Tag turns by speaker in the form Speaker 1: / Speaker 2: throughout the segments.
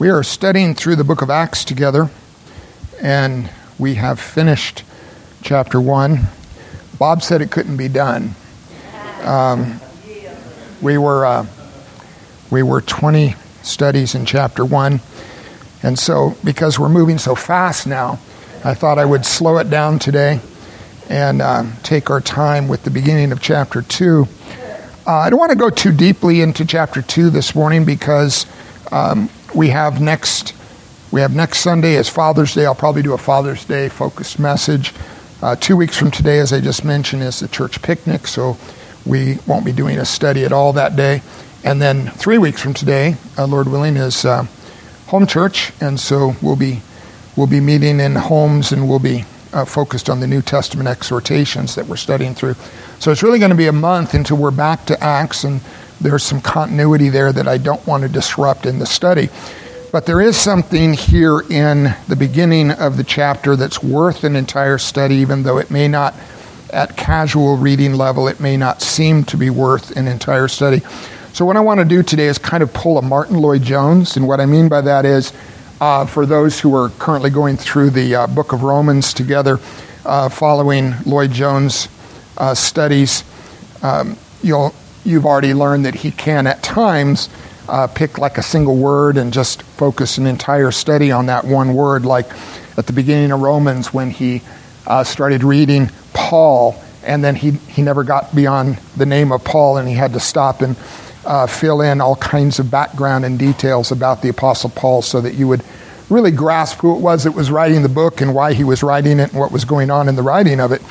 Speaker 1: We are studying through the book of Acts together, and we have finished chapter 1. Bob said it couldn't be done. Um, we, were, uh, we were 20 studies in chapter 1, and so because we're moving so fast now, I thought I would slow it down today and uh, take our time with the beginning of chapter 2. Uh, I don't want to go too deeply into chapter 2 this morning because um, we have next we have next Sunday as Father's Day. I'll probably do a Father's Day focused message. Uh, two weeks from today, as I just mentioned, is the church picnic, so we won't be doing a study at all that day. And then three weeks from today, uh, Lord willing, is uh, home church, and so we'll be we'll be meeting in homes, and we'll be uh, focused on the New Testament exhortations that we're studying through. So it's really going to be a month until we're back to Acts, and there's some continuity there that I don't want to disrupt in the study. But there is something here in the beginning of the chapter that's worth an entire study, even though it may not, at casual reading level, it may not seem to be worth an entire study. So, what I want to do today is kind of pull a Martyn Lloyd-Jones, and what I mean by that is uh, for those who are currently going through the uh, book of Romans together, uh, following Lloyd-Jones' uh, studies, um, you'll you've already learned that he can at times uh, pick like a single word and just focus an entire study on that one word, like at the beginning of Romans when he uh, started reading Paul, and then he, he never got beyond the name of Paul, and he had to stop and uh, fill in all kinds of background and details about the Apostle Paul so that you would really grasp who it was that was writing the book and why he was writing it and what was going on in the writing of it.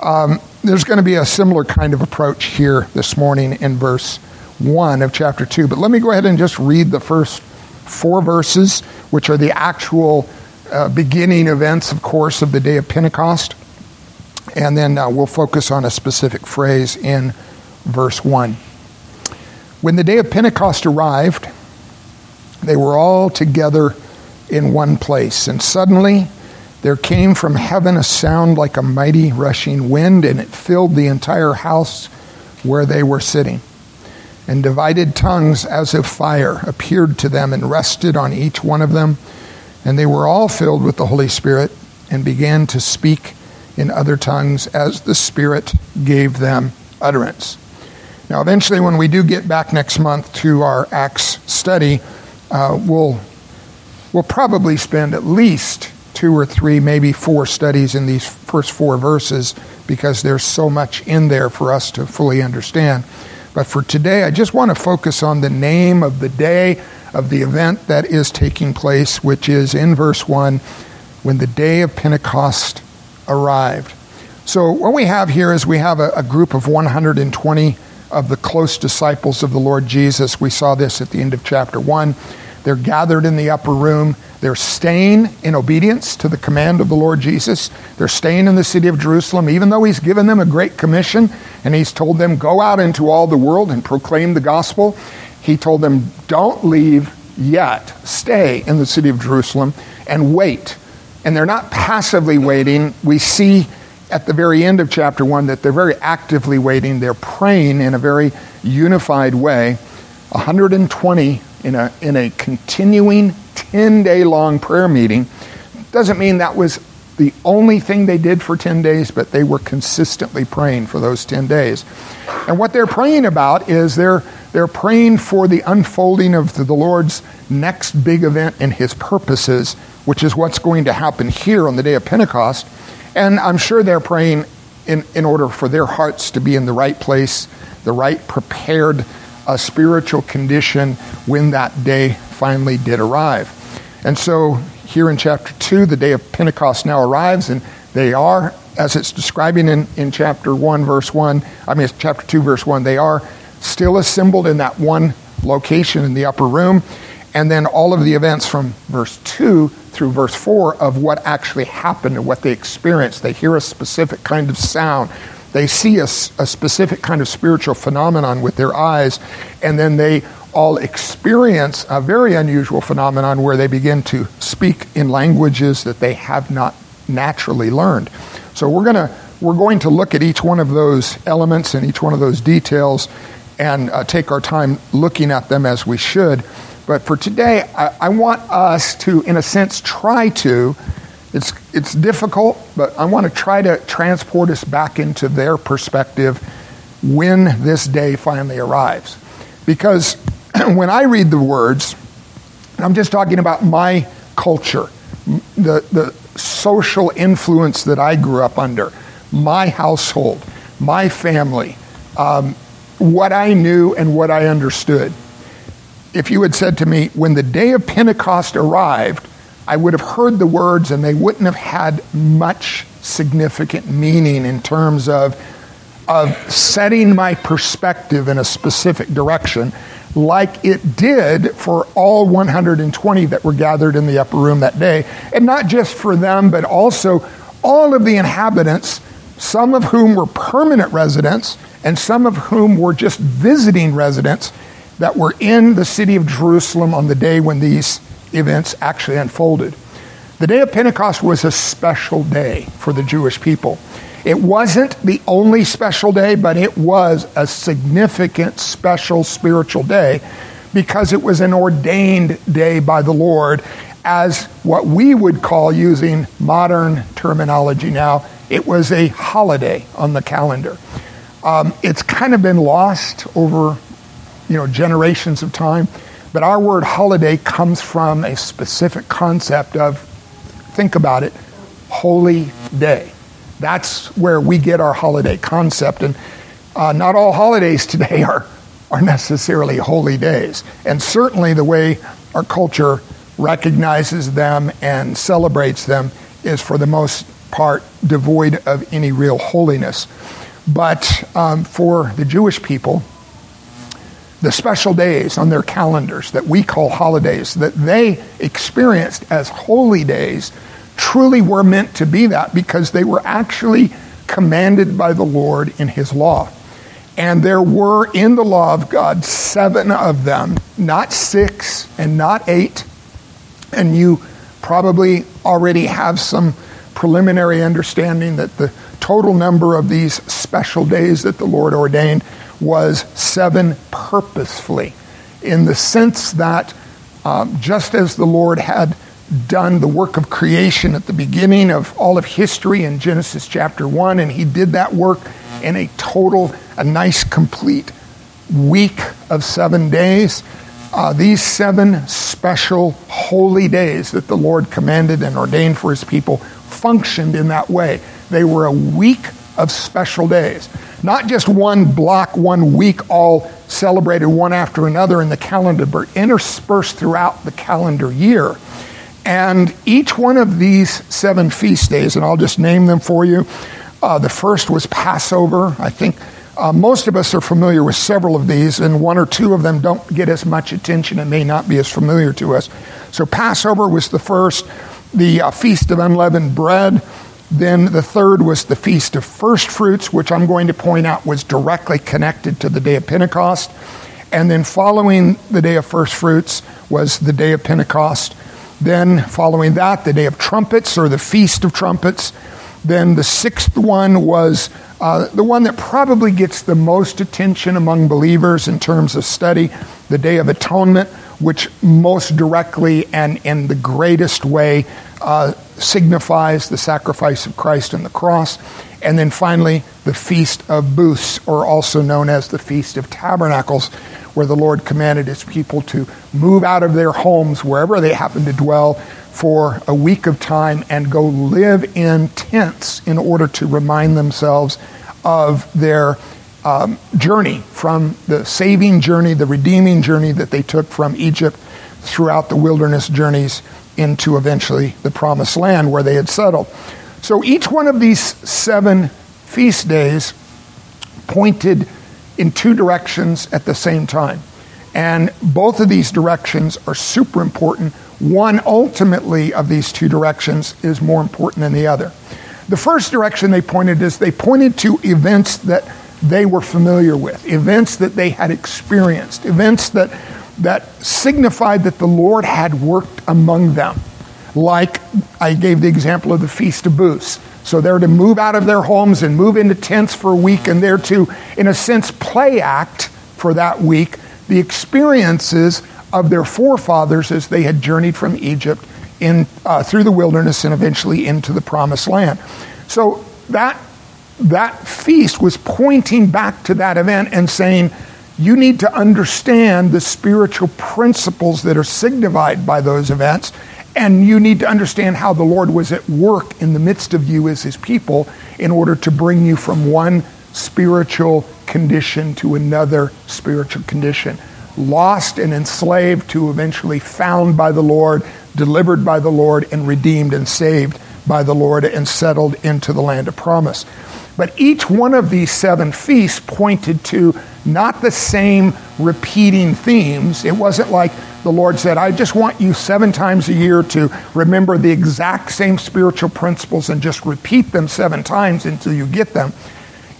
Speaker 1: Um, there's going to be a similar kind of approach here this morning in verse 1 of chapter 2. But let me go ahead and just read the first four verses, which are the actual uh, beginning events, of course, of the day of Pentecost. And then uh, we'll focus on a specific phrase in verse 1. When the day of Pentecost arrived, they were all together in one place, and suddenly there came from heaven a sound like a mighty rushing wind, and it filled the entire house where they were sitting. And divided tongues as of fire appeared to them and rested on each one of them. And they were all filled with the Holy Spirit and began to speak in other tongues as the Spirit gave them utterance. Now, eventually, when we do get back next month to our Acts study, uh, we'll, we'll probably spend at least two or three, maybe four studies in these first four verses because there's so much in there for us to fully understand. But for today, I just want to focus on the name of the day of the event that is taking place, which is in verse 1 when the day of Pentecost arrived. So, what we have here is we have a, a group of 120 of the close disciples of the Lord Jesus. We saw this at the end of chapter 1. They're gathered in the upper room. They're staying in obedience to the command of the Lord Jesus. They're staying in the city of Jerusalem, even though He's given them a great commission and He's told them, Go out into all the world and proclaim the gospel. He told them, Don't leave yet. Stay in the city of Jerusalem and wait. And they're not passively waiting. We see at the very end of chapter 1 that they're very actively waiting. They're praying in a very unified way. 120 in a, in a continuing 10 day long prayer meeting. Doesn't mean that was the only thing they did for 10 days, but they were consistently praying for those 10 days. And what they're praying about is they're, they're praying for the unfolding of the, the Lord's next big event and his purposes, which is what's going to happen here on the day of Pentecost. And I'm sure they're praying in, in order for their hearts to be in the right place, the right prepared uh, spiritual condition when that day finally did arrive. And so here in chapter 2, the day of Pentecost now arrives, and they are, as it's describing in, in chapter 1, verse 1, I mean, chapter 2, verse 1, they are still assembled in that one location in the upper room. And then all of the events from verse 2 through verse 4 of what actually happened and what they experienced. They hear a specific kind of sound. They see a, a specific kind of spiritual phenomenon with their eyes, and then they all experience a very unusual phenomenon where they begin to speak in languages that they have not naturally learned. So we're going to we're going to look at each one of those elements and each one of those details and uh, take our time looking at them as we should. But for today, I, I want us to, in a sense, try to. It's, it's difficult, but I want to try to transport us back into their perspective when this day finally arrives. Because when I read the words, I'm just talking about my culture, the, the social influence that I grew up under, my household, my family, um, what I knew and what I understood. If you had said to me, when the day of Pentecost arrived, I would have heard the words and they wouldn't have had much significant meaning in terms of, of setting my perspective in a specific direction like it did for all 120 that were gathered in the upper room that day. And not just for them, but also all of the inhabitants, some of whom were permanent residents and some of whom were just visiting residents that were in the city of Jerusalem on the day when these events actually unfolded. The day of Pentecost was a special day for the Jewish people. It wasn't the only special day, but it was a significant special spiritual day because it was an ordained day by the Lord as what we would call, using modern terminology now, it was a holiday on the calendar. Um, it's kind of been lost over you know generations of time, but our word holiday comes from a specific concept of think about it, holy day. That's where we get our holiday concept. And uh, not all holidays today are, are necessarily holy days. And certainly the way our culture recognizes them and celebrates them is for the most part devoid of any real holiness. But um, for the Jewish people, the special days on their calendars that we call holidays, that they experienced as holy days, truly were meant to be that because they were actually commanded by the Lord in His law. And there were in the law of God seven of them, not six and not eight. And you probably already have some preliminary understanding that the total number of these special days that the Lord ordained was seven purposefully, in the sense that um, just as the Lord had done the work of creation at the beginning of all of history in Genesis chapter 1, and he did that work in a total, a nice, complete week of seven days. Uh, these seven special holy days that the Lord commanded and ordained for his people functioned in that way. They were a week of special days. Not just one block, one week, all celebrated one after another in the calendar, but interspersed throughout the calendar year. And each one of these seven feast days, and I'll just name them for you. Uh, the first was Passover. I think uh, most of us are familiar with several of these, and one or two of them don't get as much attention and may not be as familiar to us. So, Passover was the first, the uh, Feast of Unleavened Bread. Then the third was the Feast of First Fruits, which I'm going to point out was directly connected to the day of Pentecost. And then following the day of First Fruits was the day of Pentecost. Then, following that, the Day of Trumpets or the Feast of Trumpets. Then the sixth one was uh, the one that probably gets the most attention among believers in terms of study, the Day of Atonement, which most directly and in the greatest way uh, signifies the sacrifice of Christ on the cross. And then finally, the Feast of Booths, or also known as the Feast of Tabernacles, where the Lord commanded his people to move out of their homes, wherever they happen to dwell, for a week of time and go live in tents in order to remind themselves of their um, journey from the saving journey, the redeeming journey that they took from Egypt throughout the wilderness journeys into eventually the promised land where they had settled. So each one of these seven feast days pointed in two directions at the same time. And both of these directions are super important. One ultimately of these two directions is more important than the other. The first direction they pointed is they pointed to events that they were familiar with, events that they had experienced, events that, that signified that the Lord had worked among them. Like I gave the example of the Feast of Booths. So they're to move out of their homes and move into tents for a week, and they're to, in a sense, play act for that week the experiences of their forefathers as they had journeyed from Egypt in, uh, through the wilderness and eventually into the promised land. So that, that feast was pointing back to that event and saying, you need to understand the spiritual principles that are signified by those events, and you need to understand how the Lord was at work in the midst of you as his people in order to bring you from one spiritual condition to another spiritual condition. Lost and enslaved to eventually found by the Lord, delivered by the Lord, and redeemed and saved by the Lord and settled into the land of promise. But each one of these seven feasts pointed to not the same repeating themes. It wasn't like the Lord said, I just want you seven times a year to remember the exact same spiritual principles and just repeat them seven times until you get them.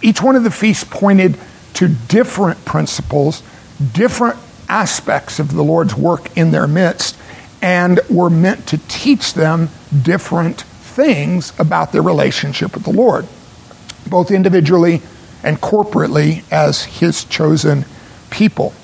Speaker 1: Each one of the feasts pointed to different principles, different aspects of the Lord's work in their midst, and were meant to teach them different things about their relationship with the Lord, both individually and corporately as His chosen people.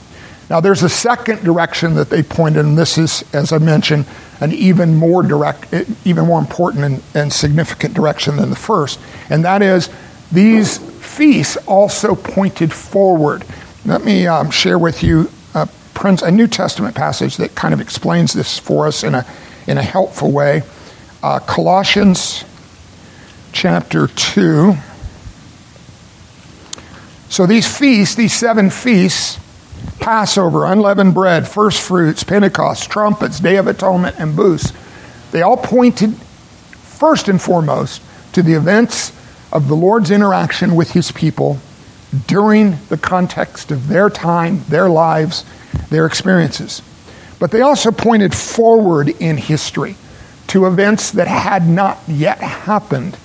Speaker 1: Now, there's a second direction that they pointed, and this is, as I mentioned, an even more direct, even more important and, and significant direction than the first, and that is these feasts also pointed forward. Let me um, share with you a, a, New Testament passage that kind of explains this for us in a, in a helpful way. Uh, Colossians chapter 2. So these feasts, these seven feasts, Passover, unleavened bread, first fruits, Pentecost, trumpets, Day of Atonement, and booths, they all pointed first and foremost to the events of the Lord's interaction with his people during the context of their time, their lives, their experiences. But they also pointed forward in history to events that had not yet happened.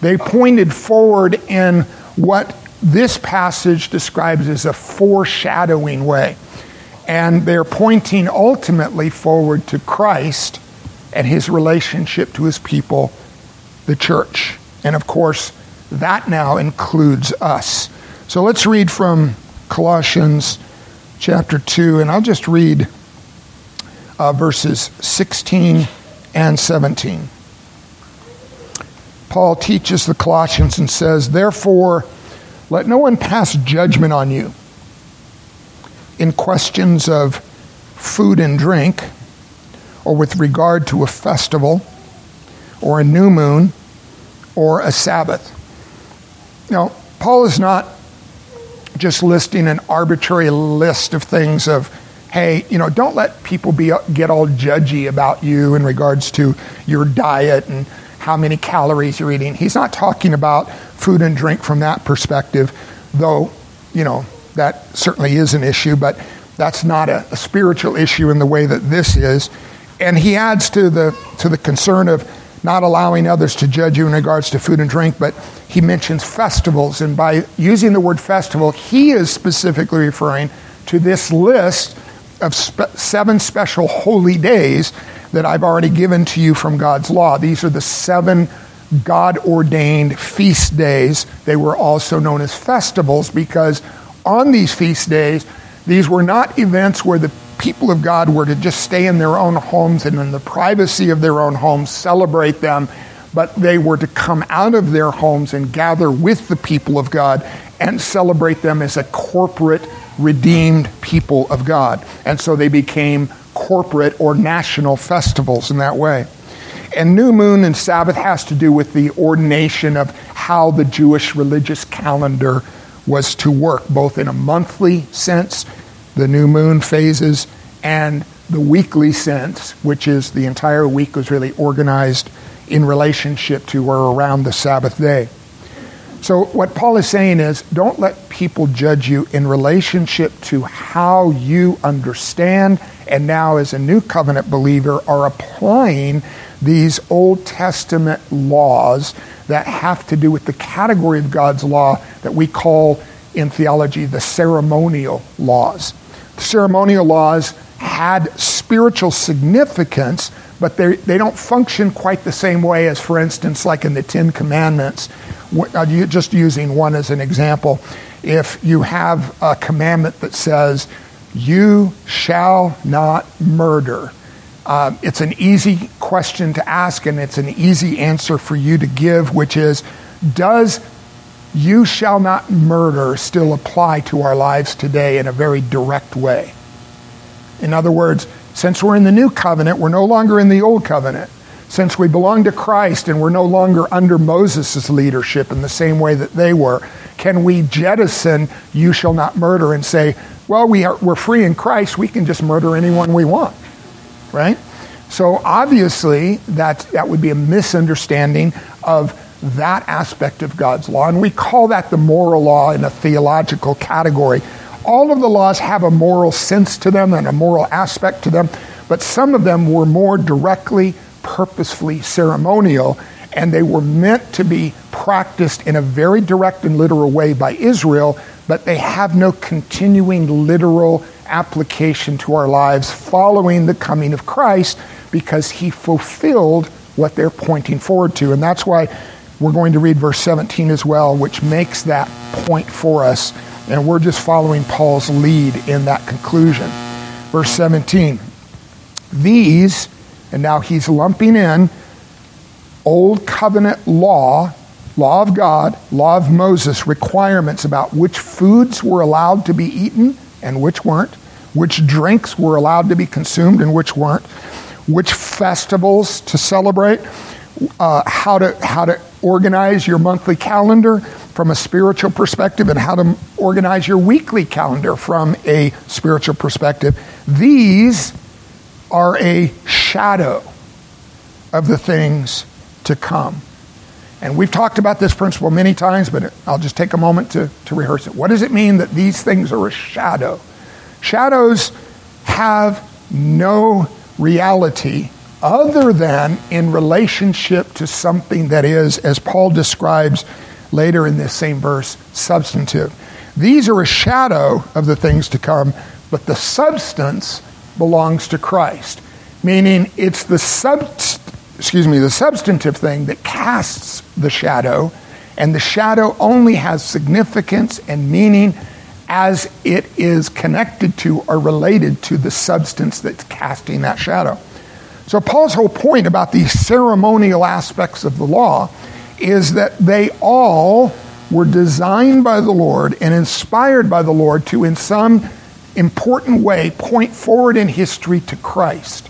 Speaker 1: They pointed forward in what this passage describes as a foreshadowing way. And they're pointing ultimately forward to Christ and his relationship to his people, the church. And of course, that now includes us. So let's read from Colossians chapter 2, and I'll just read uh, verses 16 and 17. Paul teaches the Colossians and says, Therefore, let no one pass judgment on you in questions of food and drink, or with regard to a festival, or a new moon, or a Sabbath. Now, Paul is not just listing an arbitrary list of things of, hey, you know, don't let people be get all judgy about you in regards to your diet and how many calories you're eating. He's not talking about food and drink from that perspective, though, you know, that certainly is an issue, but that's not a, a spiritual issue in the way that this is. And he adds to the to the concern of not allowing others to judge you in regards to food and drink, but he mentions festivals. And by using the word festival, he is specifically referring to this list of spe- seven special holy days that I've already given to you from God's law. These are the seven God ordained feast days. They were also known as festivals because on these feast days, these were not events where the people of God were to just stay in their own homes and in the privacy of their own homes celebrate them, but they were to come out of their homes and gather with the people of God and celebrate them as a corporate, redeemed people of God. And so they became corporate or national festivals in that way. And new moon and Sabbath has to do with the ordination of how the Jewish religious calendar was to work, both in a monthly sense, the new moon phases, and the weekly sense, which is the entire week was really organized in relationship to or around the Sabbath day. So, what Paul is saying is don't let people judge you in relationship to how you understand and now, as a new covenant believer, are applying these Old Testament laws that have to do with the category of God's law that we call in theology the ceremonial laws. The ceremonial laws had spiritual significance, but they, they don't function quite the same way as, for instance, like in the Ten Commandments. Uh, just using one as an example, if you have a commandment that says, You shall not murder. Uh, it's an easy question to ask, and it's an easy answer for you to give, which is Does you shall not murder still apply to our lives today in a very direct way? In other words, since we're in the new covenant, we're no longer in the old covenant. Since we belong to Christ and we're no longer under Moses' leadership in the same way that they were, can we jettison you shall not murder and say, well, we are, we're free in Christ, we can just murder anyone we want, right? So obviously, that, that would be a misunderstanding of that aspect of God's law. And we call that the moral law in a theological category. All of the laws have a moral sense to them and a moral aspect to them, but some of them were more directly, purposefully ceremonial, and they were meant to be practiced in a very direct and literal way by Israel, but they have no continuing literal application to our lives following the coming of Christ because he fulfilled what they're pointing forward to. And that's why we're going to read verse 17 as well, which makes that point for us. And we're just following Paul's lead in that conclusion. Verse 17 These, and now he's lumping in Old Covenant law, law of God, law of Moses, requirements about which foods were allowed to be eaten and which weren't, which drinks were allowed to be consumed and which weren't, which festivals to celebrate, uh, how, to, how to organize your monthly calendar from a spiritual perspective, and how to organize your weekly calendar from a spiritual perspective. These are a shadow of the things to come. And we've talked about this principle many times, but I'll just take a moment to, to rehearse it. What does it mean that these things are a shadow? Shadows have no reality other than in relationship to something that is, as Paul describes later in this same verse, substantive. These are a shadow of the things to come, but the substance belongs to Christ, meaning it's the sub, excuse me, the substantive thing that casts the shadow, and the shadow only has significance and meaning as it is connected to or related to the substance that's casting that shadow. So, Paul's whole point about these ceremonial aspects of the law is that they all were designed by the Lord and inspired by the Lord to, in some important way, point forward in history to Christ.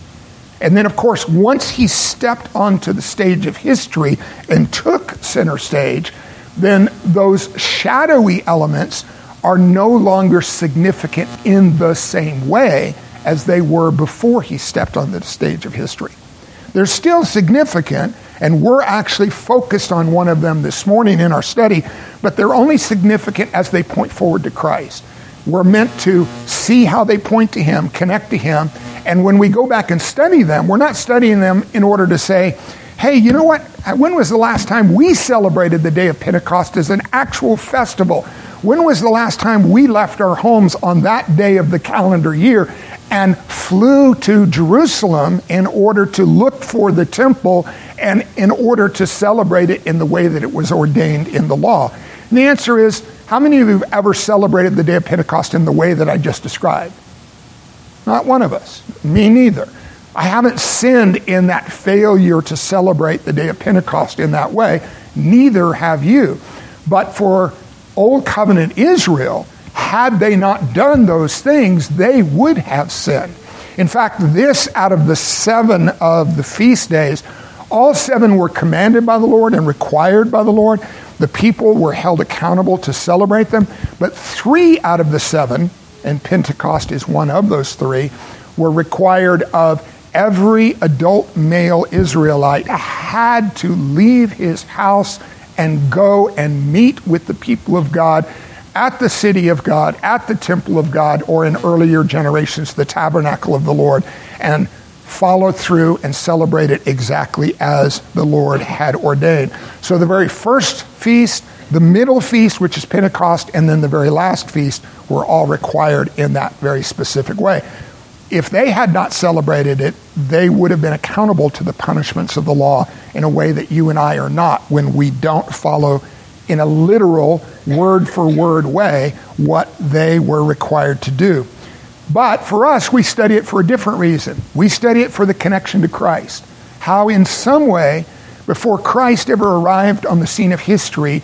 Speaker 1: And then, of course, once he stepped onto the stage of history and took center stage, then those shadowy elements are no longer significant in the same way as they were before he stepped on the stage of history. They're still significant, and we're actually focused on one of them this morning in our study, but they're only significant as they point forward to Christ. We're meant to see how they point to Him, connect to Him, and when we go back and study them, we're not studying them in order to say, hey, you know what? When was the last time we celebrated the day of Pentecost as an actual festival? When was the last time we left our homes on that day of the calendar year and flew to Jerusalem in order to look for the temple and in order to celebrate it in the way that it was ordained in the law? And the answer is how many of you have ever celebrated the day of Pentecost in the way that I just described? Not one of us. Me neither. I haven't sinned in that failure to celebrate the day of Pentecost in that way. Neither have you. But for Old Covenant Israel, had they not done those things, they would have sinned. In fact, this out of the seven of the feast days, all seven were commanded by the Lord and required by the Lord. The people were held accountable to celebrate them. But three out of the seven, and Pentecost is one of those three, were required of every adult male Israelite had to leave his house and go and meet with the people of God at the city of God, at the temple of God, or in earlier generations, the tabernacle of the Lord, and follow through and celebrate it exactly as the Lord had ordained. So the very first feast, the middle feast, which is Pentecost, and then the very last feast were all required in that very specific way. If they had not celebrated it, they would have been accountable to the punishments of the law in a way that you and I are not when we don't follow in a literal, word for word way what they were required to do. But for us, we study it for a different reason. We study it for the connection to Christ. How, in some way, before Christ ever arrived on the scene of history,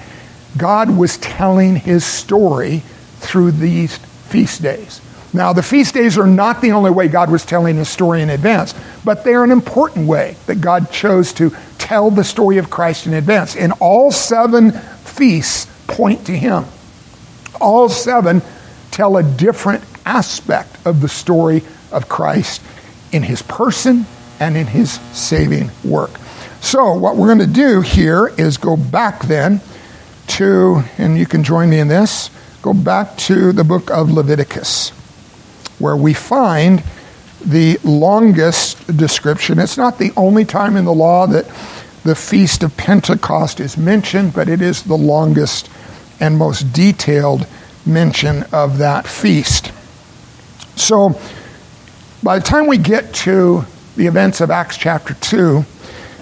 Speaker 1: God was telling his story through these feast days. Now, the feast days are not the only way God was telling his story in advance, but they're an important way that God chose to tell the story of Christ in advance. And all seven feasts point to him. All seven tell a different aspect of the story of Christ in his person and in his saving work. So, what we're going to do here is go back then to, and you can join me in this, go back to the book of Leviticus where we find the longest description. It's not the only time in the law that the Feast of Pentecost is mentioned, but it is the longest and most detailed mention of that feast. So, by the time we get to the events of Acts chapter 2,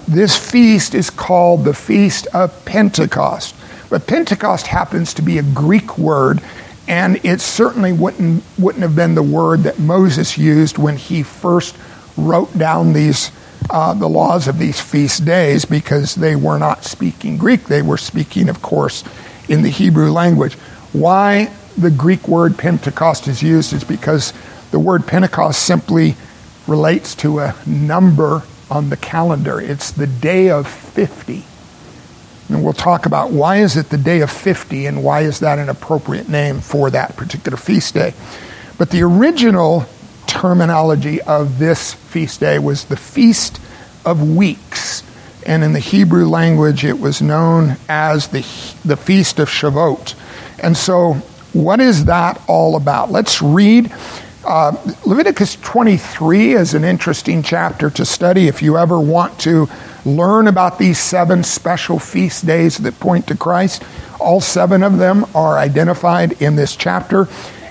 Speaker 1: this feast is called the Feast of Pentecost. But Pentecost happens to be a Greek word and it certainly wouldn't, wouldn't have been the word that Moses used when he first wrote down these, uh, the laws of these feast days because they were not speaking Greek. They were speaking, of course, in the Hebrew language. Why the Greek word Pentecost is used is because the word Pentecost simply relates to a number on the calendar. It's the day of 50. And we'll talk about why is it the day of 50 and why is that an appropriate name for that particular feast day. But the original terminology of this feast day was the Feast of Weeks. And in the Hebrew language, it was known as the, the Feast of Shavuot. And so, what is that all about? Let's read. Uh, Leviticus 23 is an interesting chapter to study if you ever want to learn about these seven special feast days that point to Christ. All seven of them are identified in this chapter,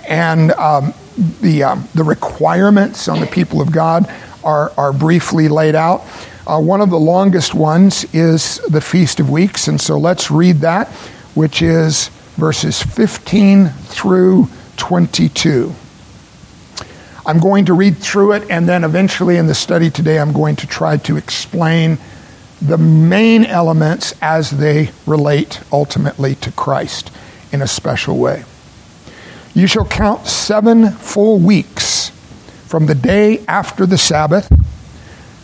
Speaker 1: and um, the, um, the requirements on the people of God are, are briefly laid out. Uh, one of the longest ones is the Feast of Weeks, and so let's read that, which is verses 15 through 22. I'm going to read through it, and then eventually in the study today, I'm going to try to explain the main elements as they relate ultimately to Christ in a special way. You shall count seven full weeks from the day after the Sabbath,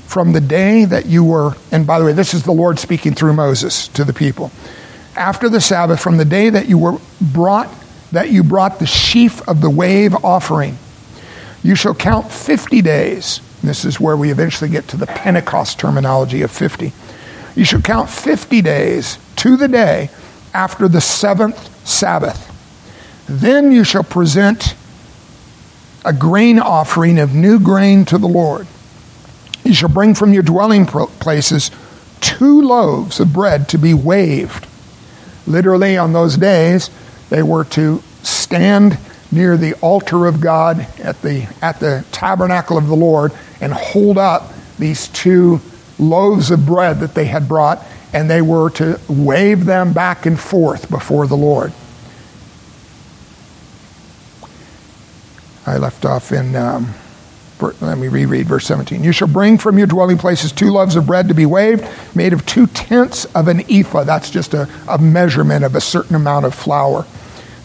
Speaker 1: from the day that you were, and by the way, this is the Lord speaking through Moses to the people. After the Sabbath, from the day that you were brought, that you brought the sheaf of the wave offering, you shall count 50 days. This is where we eventually get to the Pentecost terminology of 50 you shall count 50 days to the day after the seventh Sabbath. Then you shall present a grain offering of new grain to the Lord. You shall bring from your dwelling places two loaves of bread to be waved. Literally, on those days, they were to stand near the altar of God at the, at the tabernacle of the Lord and hold up these two loaves of bread that they had brought, and they were to wave them back and forth before the Lord. I left off in, um, let me reread verse 17. You shall bring from your dwelling places two loaves of bread to be waved, made of two tenths of an ephah. That's just a, a measurement of a certain amount of flour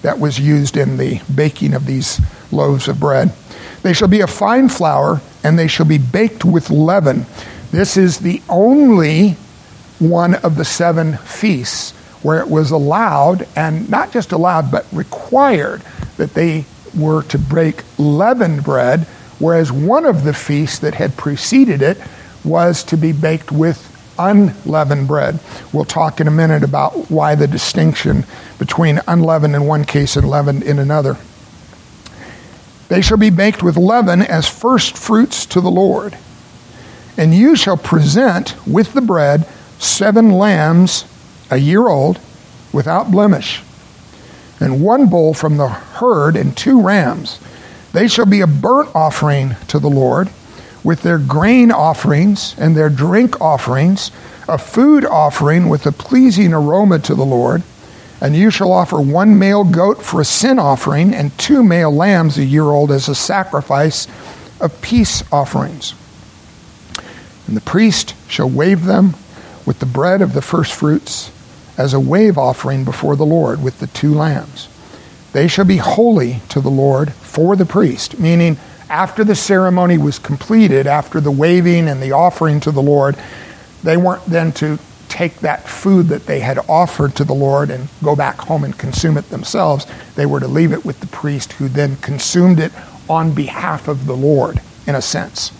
Speaker 1: that was used in the baking of these loaves of bread. They shall be a fine flour, and they shall be baked with leaven. This is the only one of the seven feasts where it was allowed, and not just allowed, but required, that they were to break leavened bread, whereas one of the feasts that had preceded it was to be baked with unleavened bread. We'll talk in a minute about why the distinction between unleavened in one case and leavened in another. They shall be baked with leaven as first fruits to the Lord. And you shall present with the bread seven lambs a year old without blemish, and one bull from the herd, and two rams. They shall be a burnt offering to the Lord, with their grain offerings and their drink offerings, a food offering with a pleasing aroma to the Lord. And you shall offer one male goat for a sin offering, and two male lambs a year old as a sacrifice of peace offerings. And the priest shall wave them with the bread of the firstfruits as a wave offering before the Lord with the two lambs. They shall be holy to the Lord for the priest, meaning after the ceremony was completed, after the waving and the offering to the Lord, they weren't then to take that food that they had offered to the Lord and go back home and consume it themselves. They were to leave it with the priest who then consumed it on behalf of the Lord, in a sense.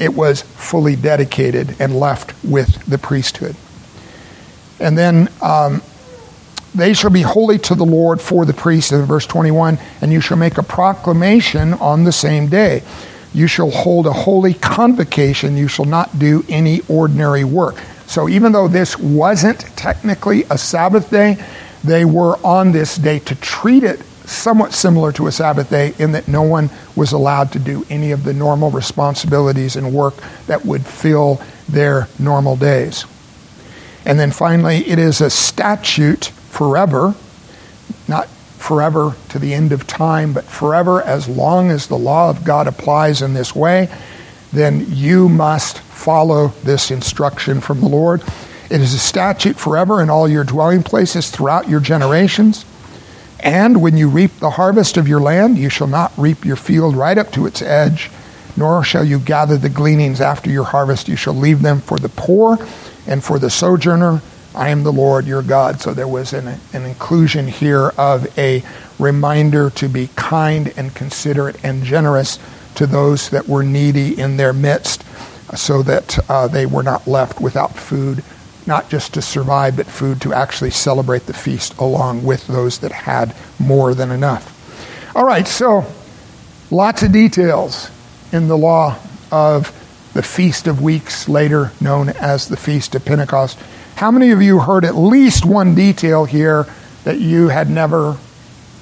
Speaker 1: It was fully dedicated and left with the priesthood. And then um, they shall be holy to the Lord for the priest, in verse 21, and you shall make a proclamation on the same day. You shall hold a holy convocation. You shall not do any ordinary work. So even though this wasn't technically a Sabbath day, they were on this day to treat it somewhat similar to a Sabbath day in that no one was allowed to do any of the normal responsibilities and work that would fill their normal days. And then finally, it is a statute forever, not forever to the end of time, but forever as long as the law of God applies in this way, then you must follow this instruction from the Lord. It is a statute forever in all your dwelling places throughout your generations. And when you reap the harvest of your land, you shall not reap your field right up to its edge, nor shall you gather the gleanings after your harvest. You shall leave them for the poor and for the sojourner. I am the Lord your God. So there was an, an inclusion here of a reminder to be kind and considerate and generous to those that were needy in their midst so that uh, they were not left without food, not just to survive, but food to actually celebrate the feast along with those that had more than enough. All right, so lots of details in the law of the Feast of Weeks, later known as the Feast of Pentecost. How many of you heard at least one detail here that you had never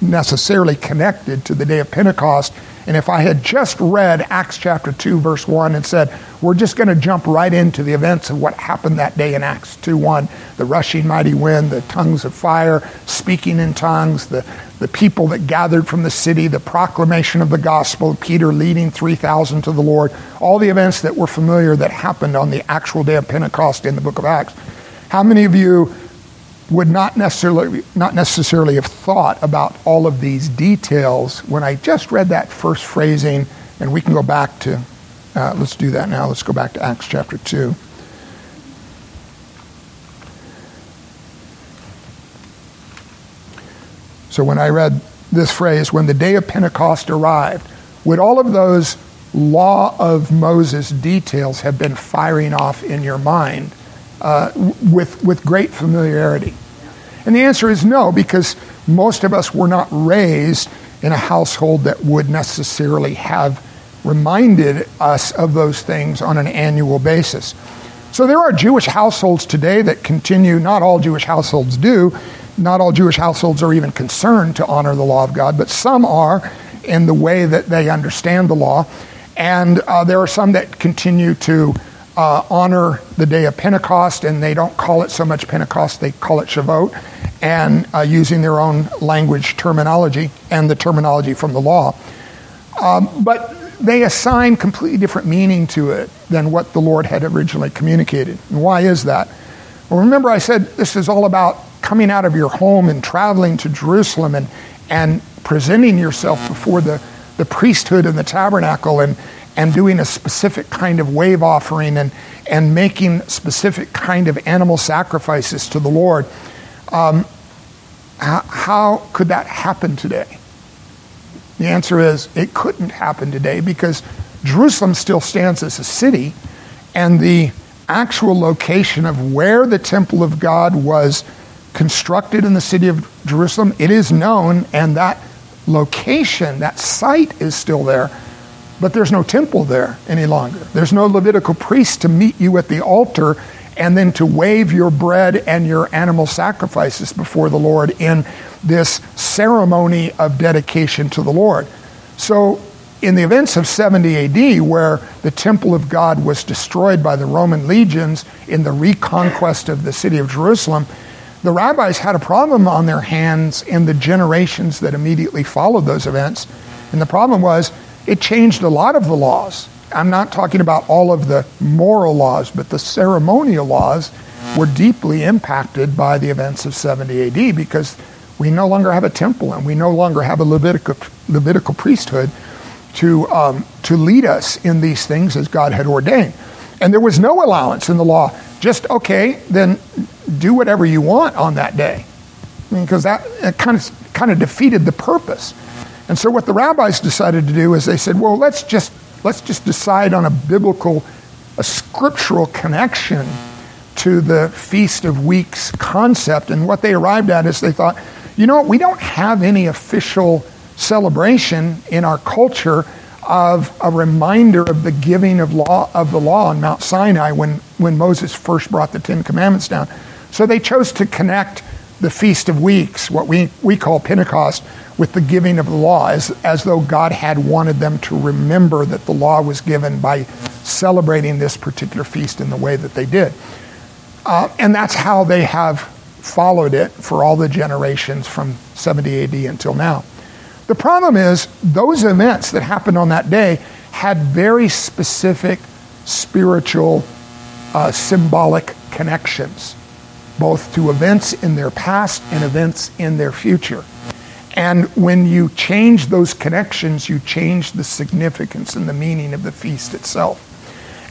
Speaker 1: necessarily connected to the day of Pentecost? And if I had just read Acts chapter 2, verse 1, and said, we're just going to jump right into the events of what happened that day in Acts 2 1, the rushing mighty wind, the tongues of fire, speaking in tongues, the, the people that gathered from the city, the proclamation of the gospel, Peter leading 3,000 to the Lord, all the events that were familiar that happened on the actual day of Pentecost in the book of Acts. How many of you would not necessarily not necessarily have thought about all of these details when I just read that first phrasing, and we can go back to uh, let's do that now. Let's go back to Acts chapter 2. So when I read this phrase, when the day of Pentecost arrived, would all of those law of Moses details have been firing off in your mind uh, with, with great familiarity? And the answer is no, because most of us were not raised in a household that would necessarily have reminded us of those things on an annual basis. So there are Jewish households today that continue, not all Jewish households do, not all Jewish households are even concerned to honor the law of God, but some are in the way that they understand the law. And uh, there are some that continue to uh, honor the day of Pentecost, and they don't call it so much Pentecost, they call it Shavuot, and uh, using their own language terminology and the terminology from the law. Um, but they assign completely different meaning to it than what the Lord had originally communicated. And why is that? Well, remember, I said this is all about coming out of your home and traveling to Jerusalem and, and presenting yourself before the, the priesthood and the tabernacle and, and doing a specific kind of wave offering and, and making specific kind of animal sacrifices to the Lord. Um, how, how could that happen today? The answer is it couldn't happen today because Jerusalem still stands as a city, and the actual location of where the temple of God was constructed in the city of Jerusalem, it is known, and that location, that site is still there, but there's no temple there any longer. There's no Levitical priest to meet you at the altar and then to wave your bread and your animal sacrifices before the Lord in this ceremony of dedication to the Lord. So, in the events of 70 AD, where the temple of God was destroyed by the Roman legions in the reconquest of the city of Jerusalem, the rabbis had a problem on their hands in the generations that immediately followed those events. And the problem was it changed a lot of the laws. I'm not talking about all of the moral laws, but the ceremonial laws were deeply impacted by the events of 70 AD because we no longer have a temple and we no longer have a Levitical, Levitical priesthood to, um, to lead us in these things as God had ordained. And there was no allowance in the law. Just, okay, then do whatever you want on that day. I mean, because that kind of, kind of defeated the purpose. And so what the rabbis decided to do is they said, well, let's just, let's just decide on a biblical, a scriptural connection to the Feast of Weeks concept. And what they arrived at is they thought, you know what, we don't have any official celebration in our culture of a reminder of the giving of law of the law on Mount Sinai when, when Moses first brought the Ten Commandments down. So they chose to connect the Feast of Weeks, what we, we call Pentecost, with the giving of the law, as, as though God had wanted them to remember that the law was given by celebrating this particular feast in the way that they did. Uh, and that's how they have followed it for all the generations from 70 AD until now. The problem is, those events that happened on that day had very specific spiritual, uh, symbolic connections, both to events in their past and events in their future. And when you change those connections, you change the significance and the meaning of the feast itself.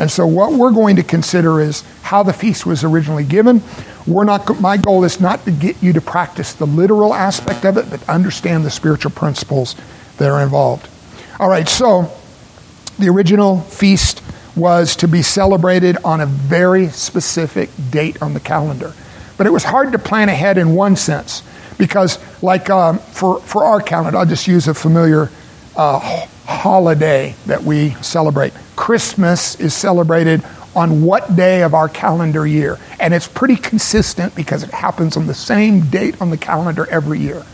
Speaker 1: And so, what we're going to consider is how the feast was originally given. We're not, my goal is not to get you to practice the literal aspect of it, but understand the spiritual principles that are involved. All right, so the original feast was to be celebrated on a very specific date on the calendar. But it was hard to plan ahead in one sense, because, like um, for, for our calendar, I'll just use a familiar uh, holiday that we celebrate. Christmas is celebrated on what day of our calendar year. And it's pretty consistent because it happens on the same date on the calendar every year.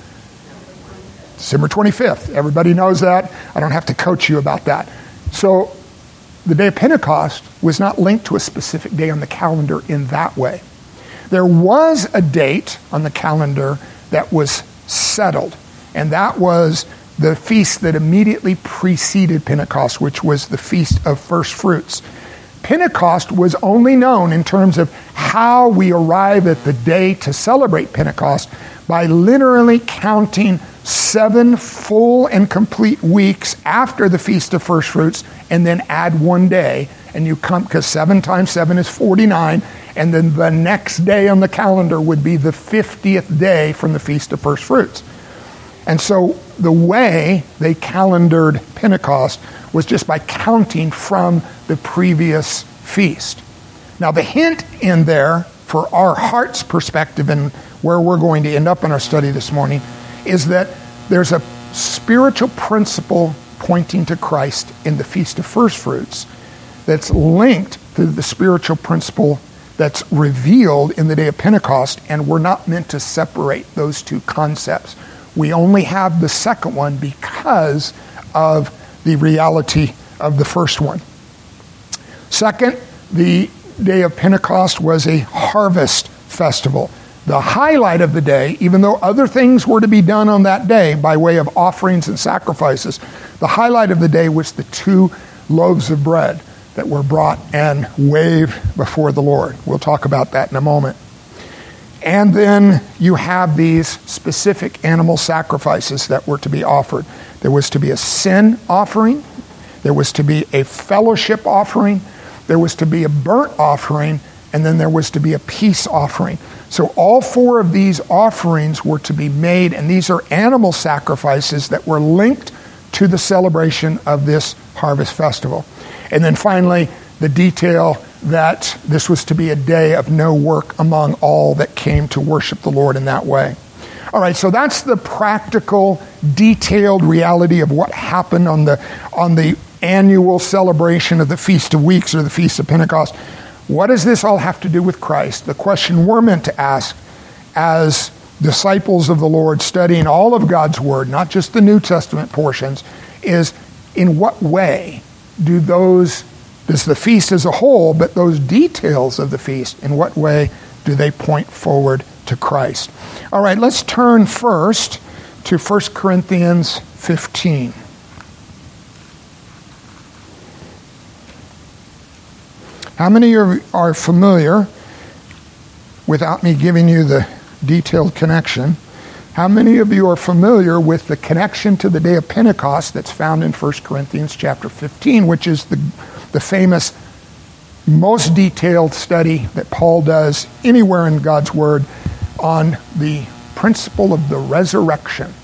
Speaker 1: December 25th. Everybody knows that. I don't have to coach you about that. So the day of Pentecost was not linked to a specific day on the calendar in that way. There was a date on the calendar that was settled, and that was the feast that immediately preceded Pentecost, which was the Feast of First Fruits. Pentecost was only known in terms of how we arrive at the day to celebrate Pentecost by literally counting seven full and complete weeks after the Feast of First Fruits and then add one day. And you come, because seven times seven is 49, and then the next day on the calendar would be the 50th day from the Feast of First Fruits. And so the way they calendared Pentecost was just by counting from the previous feast. Now, the hint in there for our heart's perspective and where we're going to end up in our study this morning is that there's a spiritual principle pointing to Christ in the Feast of First Fruits that's linked to the spiritual principle that's revealed in the day of Pentecost, and we're not meant to separate those two concepts. We only have the second one because of the reality of the first one. Second, the day of Pentecost was a harvest festival. The highlight of the day, even though other things were to be done on that day by way of offerings and sacrifices, the highlight of the day was the two loaves of bread that were brought and waved before the Lord. We'll talk about that in a moment. And then you have these specific animal sacrifices that were to be offered. There was to be a sin offering, there was to be a fellowship offering, there was to be a burnt offering, and then there was to be a peace offering. So all four of these offerings were to be made, and these are animal sacrifices that were linked to the celebration of this harvest festival. And then finally, the detail that this was to be a day of no work among all that came to worship the Lord in that way. All right, so that's the practical, detailed reality of what happened on the, on the annual celebration of the Feast of Weeks or the Feast of Pentecost. What does this all have to do with Christ? The question we're meant to ask as disciples of the Lord, studying all of God's Word, not just the New Testament portions, is in what way do those this the feast as a whole, but those details of the feast, in what way do they point forward to Christ. All right, let's turn first to 1 Corinthians 15. How many are, are familiar, without me giving you the detailed connection, how many of you are familiar with the connection to the day of Pentecost that's found in 1 Corinthians chapter 15, which is the, the famous, most detailed study that Paul does anywhere in God's Word on the principle of the resurrection?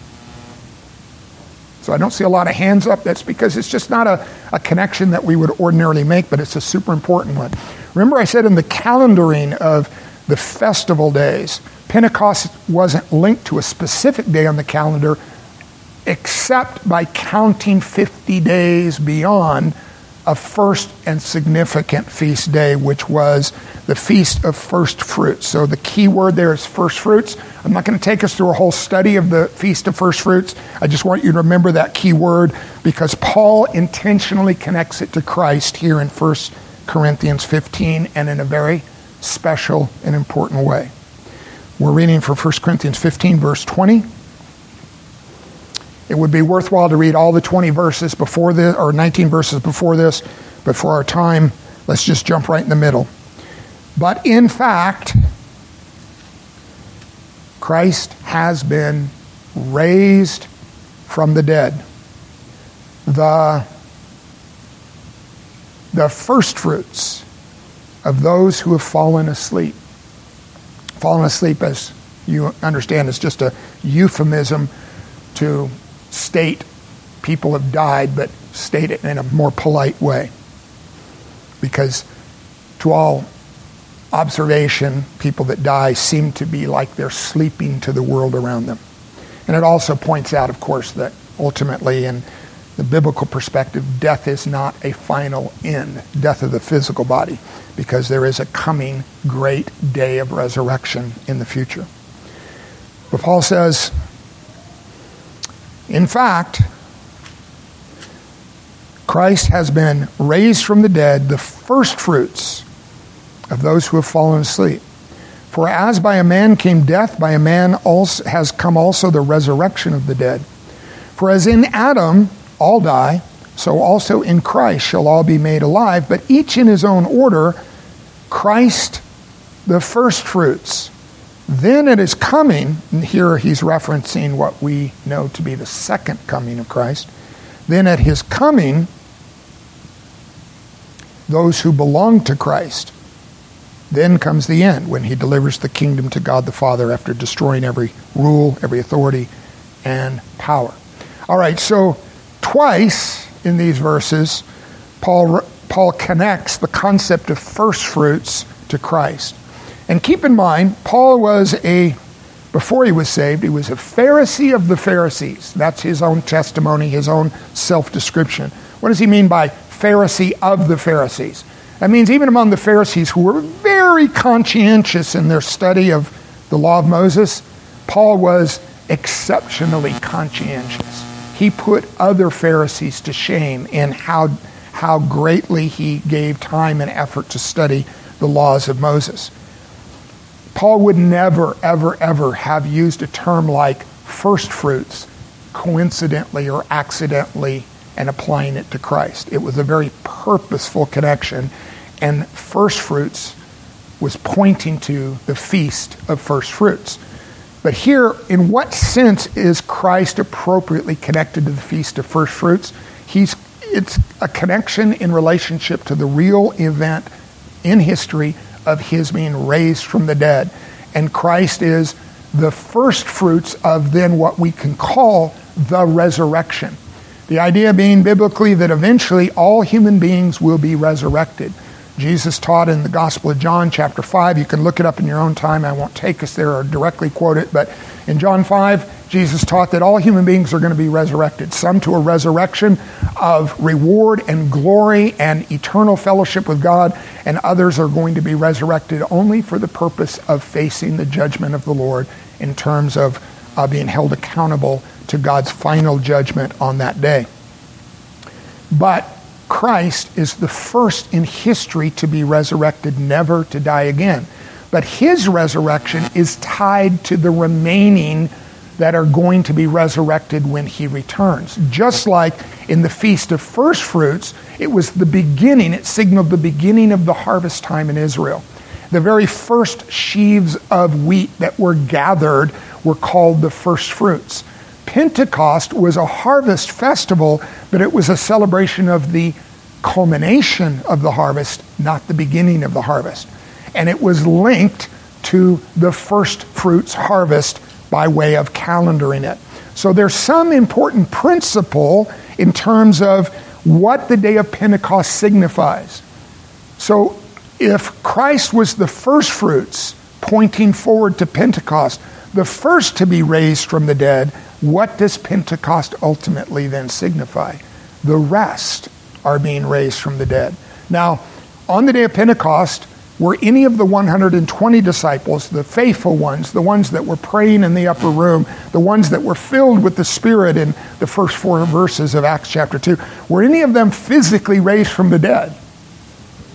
Speaker 1: So I don't see a lot of hands up. That's because it's just not a, a connection that we would ordinarily make, but it's a super important one. Remember, I said in the calendaring of the festival days, Pentecost wasn't linked to a specific day on the calendar except by counting 50 days beyond a first and significant feast day, which was the Feast of First Fruits. So the key word there is first fruits. I'm not going to take us through a whole study of the Feast of First Fruits. I just want you to remember that key word because Paul intentionally connects it to Christ here in 1 Corinthians 15 and in a very special and important way. We're reading from 1 Corinthians 15, verse 20. It would be worthwhile to read all the 20 verses before this, or 19 verses before this, but for our time, let's just jump right in the middle. But in fact, Christ has been raised from the dead. The, the first fruits of those who have fallen asleep fallen asleep, as you understand, is just a euphemism to state people have died, but state it in a more polite way. Because to all observation, people that die seem to be like they're sleeping to the world around them. And it also points out, of course, that ultimately, in the biblical perspective, death is not a final end, death of the physical body because there is a coming great day of resurrection in the future. But Paul says, in fact, Christ has been raised from the dead, the first fruits of those who have fallen asleep. For as by a man came death, by a man also has come also the resurrection of the dead. For as in Adam all die, so also in Christ shall all be made alive, but each in his own order Christ the first fruits. Then it is coming, and here he's referencing what we know to be the second coming of Christ. Then at his coming, those who belong to Christ. Then comes the end when he delivers the kingdom to God the Father after destroying every rule, every authority, and power. All right, so twice in these verses, Paul Paul connects the concept of first fruits to Christ. And keep in mind, Paul was a, before he was saved, he was a Pharisee of the Pharisees. That's his own testimony, his own self description. What does he mean by Pharisee of the Pharisees? That means even among the Pharisees who were very conscientious in their study of the law of Moses, Paul was exceptionally conscientious. He put other Pharisees to shame in how how greatly he gave time and effort to study the laws of Moses. Paul would never, ever, ever have used a term like first fruits coincidentally or accidentally and applying it to Christ. It was a very purposeful connection, and first fruits was pointing to the feast of first fruits. But here, in what sense is Christ appropriately connected to the feast of first fruits? He's it's a connection in relationship to the real event in history of his being raised from the dead. And Christ is the first fruits of then what we can call the resurrection. The idea being biblically that eventually all human beings will be resurrected. Jesus taught in the Gospel of John, chapter 5. You can look it up in your own time. I won't take us there or directly quote it, but in John 5, Jesus taught that all human beings are going to be resurrected, some to a resurrection of reward and glory and eternal fellowship with God, and others are going to be resurrected only for the purpose of facing the judgment of the Lord in terms of uh, being held accountable to God's final judgment on that day. But Christ is the first in history to be resurrected, never to die again. But his resurrection is tied to the remaining that are going to be resurrected when he returns. Just like in the Feast of First Fruits, it was the beginning, it signaled the beginning of the harvest time in Israel. The very first sheaves of wheat that were gathered were called the first fruits. Pentecost was a harvest festival, but it was a celebration of the culmination of the harvest, not the beginning of the harvest. And it was linked to the first fruits harvest by way of calendaring it. So there's some important principle in terms of what the day of Pentecost signifies. So if Christ was the first fruits pointing forward to Pentecost, the first to be raised from the dead, what does Pentecost ultimately then signify? The rest are being raised from the dead. Now, on the day of Pentecost, were any of the 120 disciples, the faithful ones, the ones that were praying in the upper room, the ones that were filled with the Spirit in the first four verses of Acts chapter 2, were any of them physically raised from the dead?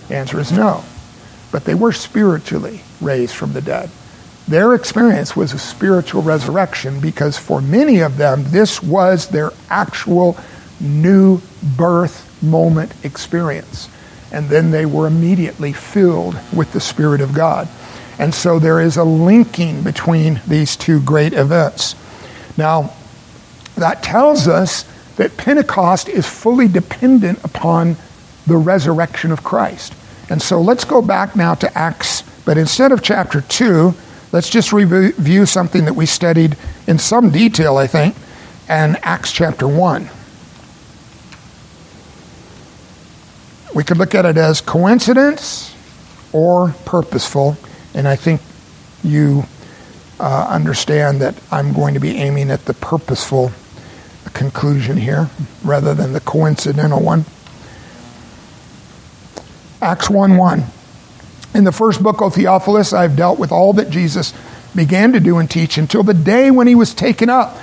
Speaker 1: The answer is no. But they were spiritually raised from the dead. Their experience was a spiritual resurrection because for many of them, this was their actual new birth moment experience and then they were immediately filled with the Spirit of God. And so there is a linking between these two great events. Now, that tells us that Pentecost is fully dependent upon the resurrection of Christ. And so let's go back now to Acts, but instead of chapter 2, let's just review something that we studied in some detail, I think, in Acts chapter 1. We could look at it as coincidence or purposeful, and I think you uh, understand that I'm going to be aiming at the purposeful conclusion here rather than the coincidental one. Acts 1 1. In the first book, O Theophilus, I have dealt with all that Jesus began to do and teach until the day when he was taken up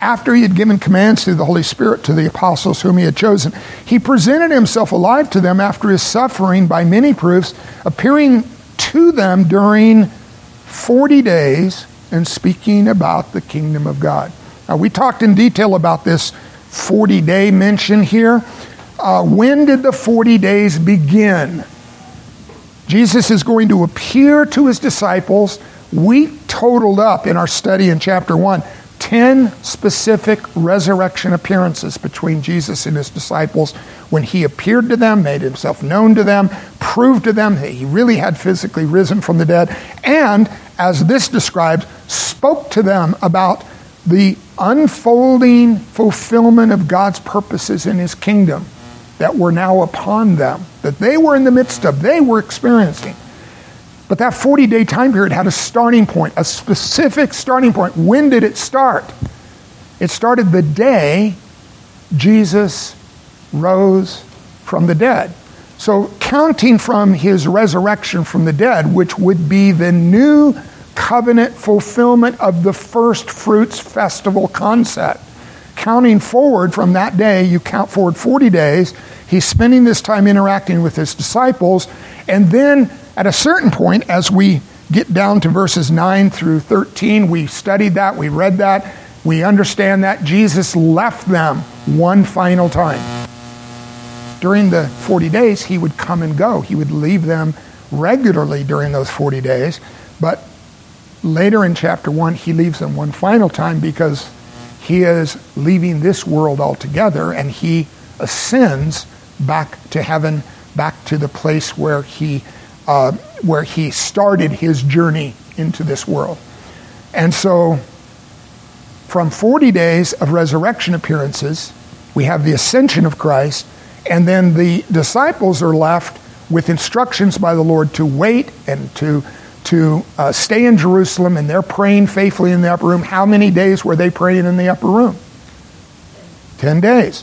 Speaker 1: after he had given commands through the Holy Spirit to the apostles whom he had chosen, he presented himself alive to them after his suffering by many proofs, appearing to them during 40 days and speaking about the kingdom of God. Now, we talked in detail about this 40 day mention here. Uh, when did the 40 days begin? Jesus is going to appear to his disciples. We totaled up in our study in chapter 1 10 specific resurrection appearances between Jesus and his disciples when he appeared to them, made himself known to them, proved to them that he really had physically risen from the dead, and, as this describes, spoke to them about the unfolding fulfillment of God's purposes in his kingdom that were now upon them, that they were in the midst of, they were experiencing. But that 40 day time period had a starting point, a specific starting point. When did it start? It started the day Jesus rose from the dead. So, counting from his resurrection from the dead, which would be the new covenant fulfillment of the first fruits festival concept, counting forward from that day, you count forward 40 days. He's spending this time interacting with his disciples, and then at a certain point, as we get down to verses 9 through 13, we studied that, we read that, we understand that Jesus left them one final time. During the 40 days, he would come and go. He would leave them regularly during those 40 days. But later in chapter 1, he leaves them one final time because he is leaving this world altogether and he ascends back to heaven, back to the place where he uh, where he started his journey into this world. And so, from 40 days of resurrection appearances, we have the ascension of Christ, and then the disciples are left with instructions by the Lord to wait and to, to uh, stay in Jerusalem, and they're praying faithfully in the upper room. How many days were they praying in the upper room? 10 days.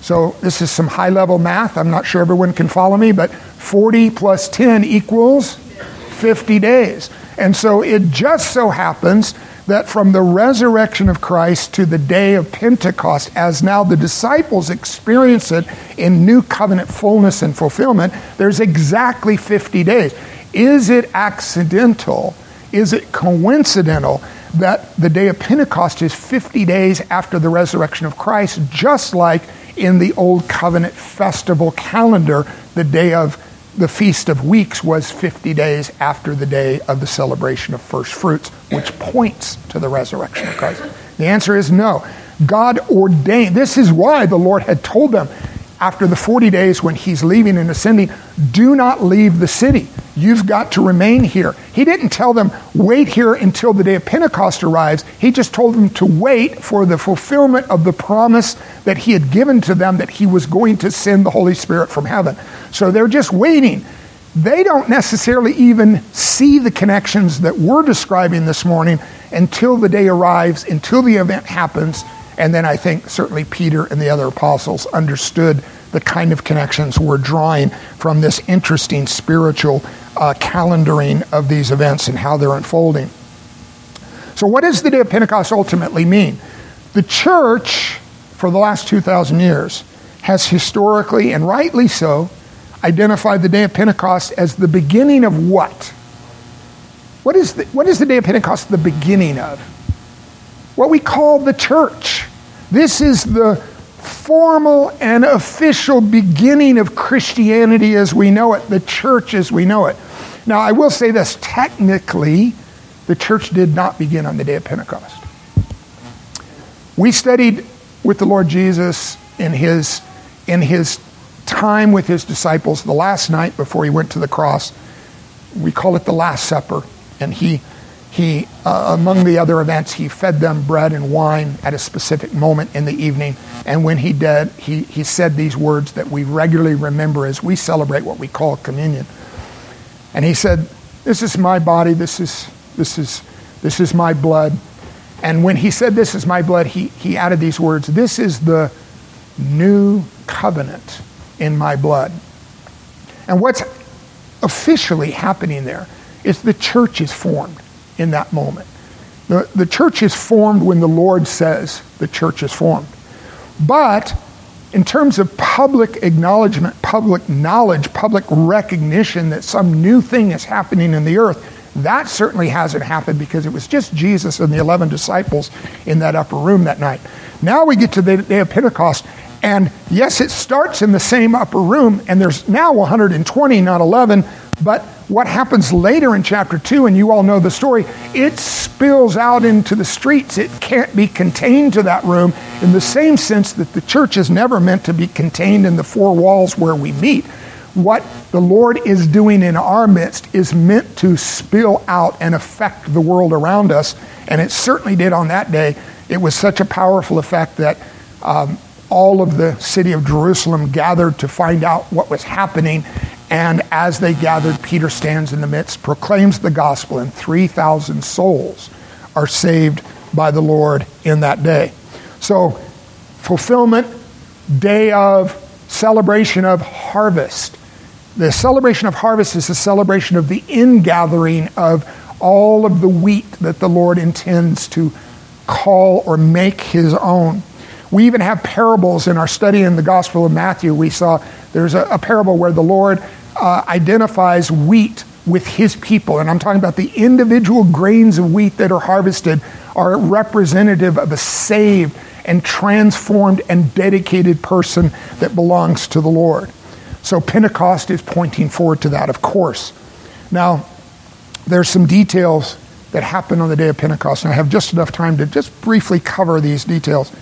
Speaker 1: So this is some high level math. I'm not sure everyone can follow me, but 40 plus 10 equals 50 days. And so it just so happens that from the resurrection of Christ to the day of Pentecost, as now the disciples experience it in new covenant fullness and fulfillment, there's exactly 50 days. Is it accidental? Is it coincidental that the day of Pentecost is 50 days after the resurrection of Christ, just like in the Old Covenant festival calendar, the day of the Feast of Weeks was 50 days after the day of the celebration of first fruits, which points to the resurrection of Christ? The answer is no. God ordained. This is why the Lord had told them after the 40 days when he's leaving and ascending, do not leave the city. You've got to remain here. He didn't tell them, wait here until the day of Pentecost arrives. He just told them to wait for the fulfillment of the promise that he had given to them that he was going to send the Holy Spirit from heaven. So they're just waiting. They don't necessarily even see the connections that we're describing this morning until the day arrives, until the event happens, and then I think certainly Peter and the other apostles understood the kind of connections we're drawing from this interesting spiritual uh, calendaring of these events and how they're unfolding. So, what does the day of Pentecost ultimately mean? The church, for the last 2,000 years, has historically and rightly so identified the day of Pentecost as the beginning of what? What is the, what is the day of Pentecost the beginning of? What we call the church. This is the formal and official beginning of Christianity as we know it, the church as we know it. Now, I will say this technically, the church did not begin on the day of Pentecost. We studied with the Lord Jesus in his, in his time with his disciples the last night before he went to the cross. We call it the Last Supper. And he he, uh, among the other events, he fed them bread and wine at a specific moment in the evening. And when he did, he, he said these words that we regularly remember as we celebrate what we call communion. And he said, This is my body, this is, this is, this is my blood. And when he said, This is my blood, he, he added these words This is the new covenant in my blood. And what's officially happening there is the church is formed in that moment. The, the church is formed when the Lord says the church is formed. But in terms of public acknowledgement, public knowledge, public recognition that some new thing is happening in the earth, that certainly hasn't happened because it was just Jesus and the 11 disciples in that upper room that night. Now we get to the day of Pentecost, and yes, it starts in the same upper room, and there's now 120, not 11, but what happens later in chapter 2, and you all know the story, it spills out into the streets. It can't be contained to that room in the same sense that the church is never meant to be contained in the four walls where we meet. What the Lord is doing in our midst is meant to spill out and affect the world around us, and it certainly did on that day. It was such a powerful effect that um, all of the city of Jerusalem gathered to find out what was happening, and as they gathered, Peter stands in the midst, proclaims the gospel, and 3,000 souls are saved by the Lord in that day. So, fulfillment, day of celebration of harvest. The celebration of harvest is a celebration of the ingathering of all of the wheat that the Lord intends to call or make his own. We even have parables in our study in the Gospel of Matthew. We saw there's a, a parable where the Lord uh, identifies wheat with his people. And I'm talking about the individual grains of wheat that are harvested are representative of a saved and transformed and dedicated person that belongs to the Lord. So Pentecost is pointing forward to that, of course. Now, there's some details that happen on the day of Pentecost, and I have just enough time to just briefly cover these details.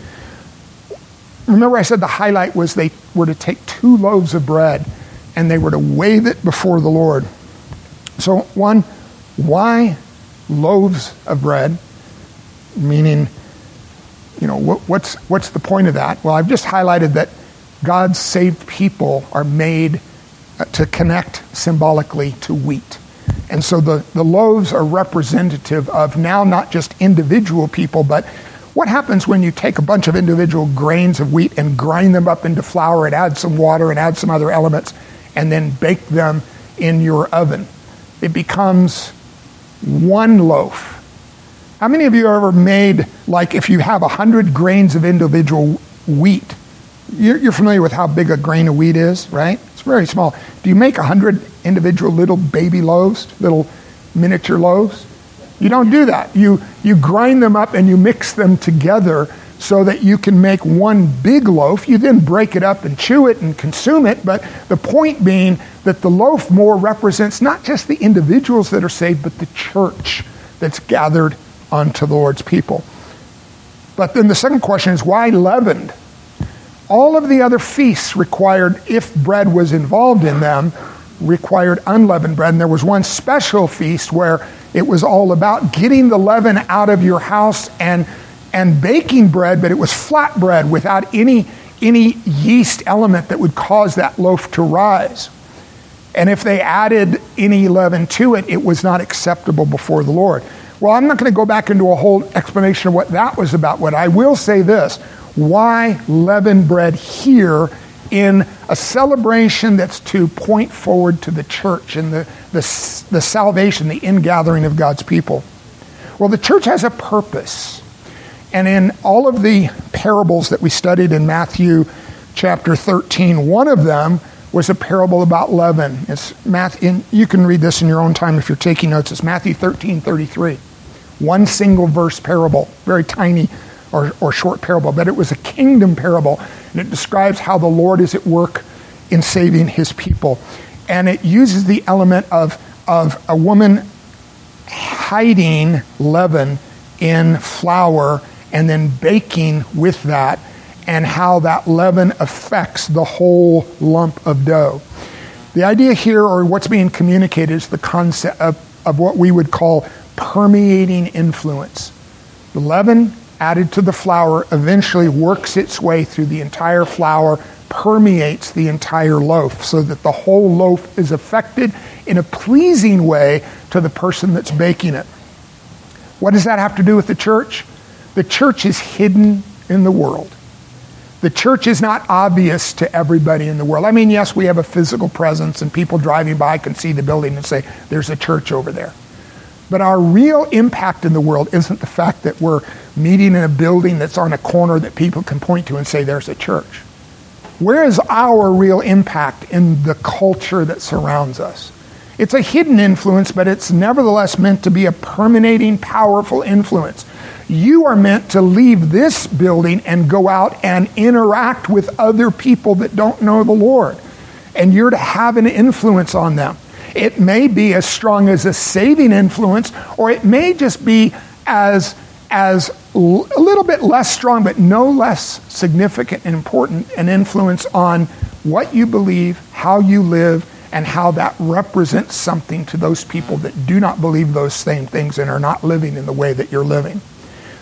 Speaker 1: Remember, I said the highlight was they were to take two loaves of bread and they were to wave it before the Lord. So, one, why loaves of bread? Meaning, you know, what, what's, what's the point of that? Well, I've just highlighted that God's saved people are made uh, to connect symbolically to wheat. And so the, the loaves are representative of now not just individual people, but what happens when you take a bunch of individual grains of wheat and grind them up into flour and add some water and add some other elements and then bake them in your oven. It becomes one loaf. How many of you ever made, like, if you have 100 grains of individual wheat? You're, familiar with how big a grain of wheat is, right? It's very small. Do you make 100 individual little baby loaves, little miniature loaves. You don't do that. You, you grind them up and you mix them together so that you can make one big loaf. You then break it up and chew it and consume it. But the point being that the loaf more represents not just the individuals that are saved, but the church that's gathered unto the Lord's people. But then the second question is why leavened? All of the other feasts required, if bread was involved in them, required unleavened bread. And there was one special feast where it was all about getting the leaven out of your house and and baking bread, but it was flat bread without any, any yeast element that would cause that loaf to rise. And if they added any leaven to it, it was not acceptable before the Lord. Well, I'm not going to go back into a whole explanation of what that was about. What I will say this why leavened bread here in a celebration that's to point forward to the church and the, the, the salvation, the ingathering of God's people? Well, the church has a purpose. And in all of the parables that we studied in Matthew chapter 13, one of them was a parable about leaven. It's Math, in, you can read this in your own time if you're taking notes. It's Matthew 13, 33. One single verse parable, very tiny or, or short parable, but it was a kingdom parable. And it describes how the Lord is at work in saving his people. And it uses the element of, of a woman hiding leaven in flour and then baking with that and how that leaven affects the whole lump of dough. The idea here, or what's being communicated, is the concept of, of what we would call permeating influence. The leaven added to the flour eventually works its way through the entire flour, permeates the entire loaf, so that the whole loaf is affected in a pleasing way to the person that's baking it. What does that have to do with the church? The church is hidden in the world. The church is not obvious to everybody in the world. I mean, yes, we have a physical presence, and people driving by can see the building and say, there's a church over there. But our real impact in the world isn't the fact that we're meeting in a building that's on a corner that people can point to and say, there's a church. Where is our real impact in the culture that surrounds us? It's a hidden influence, but it's nevertheless meant to be a permeating, powerful influence. You are meant to leave this building and go out and interact with other people that don't know the Lord. And you're to have an influence on them. It may be as strong as a saving influence, or it may just be as, as a little bit less strong, but no less significant and important an influence on what you believe, how you live, and how that represents something to those people that do not believe those same things and are not living in the way that you're living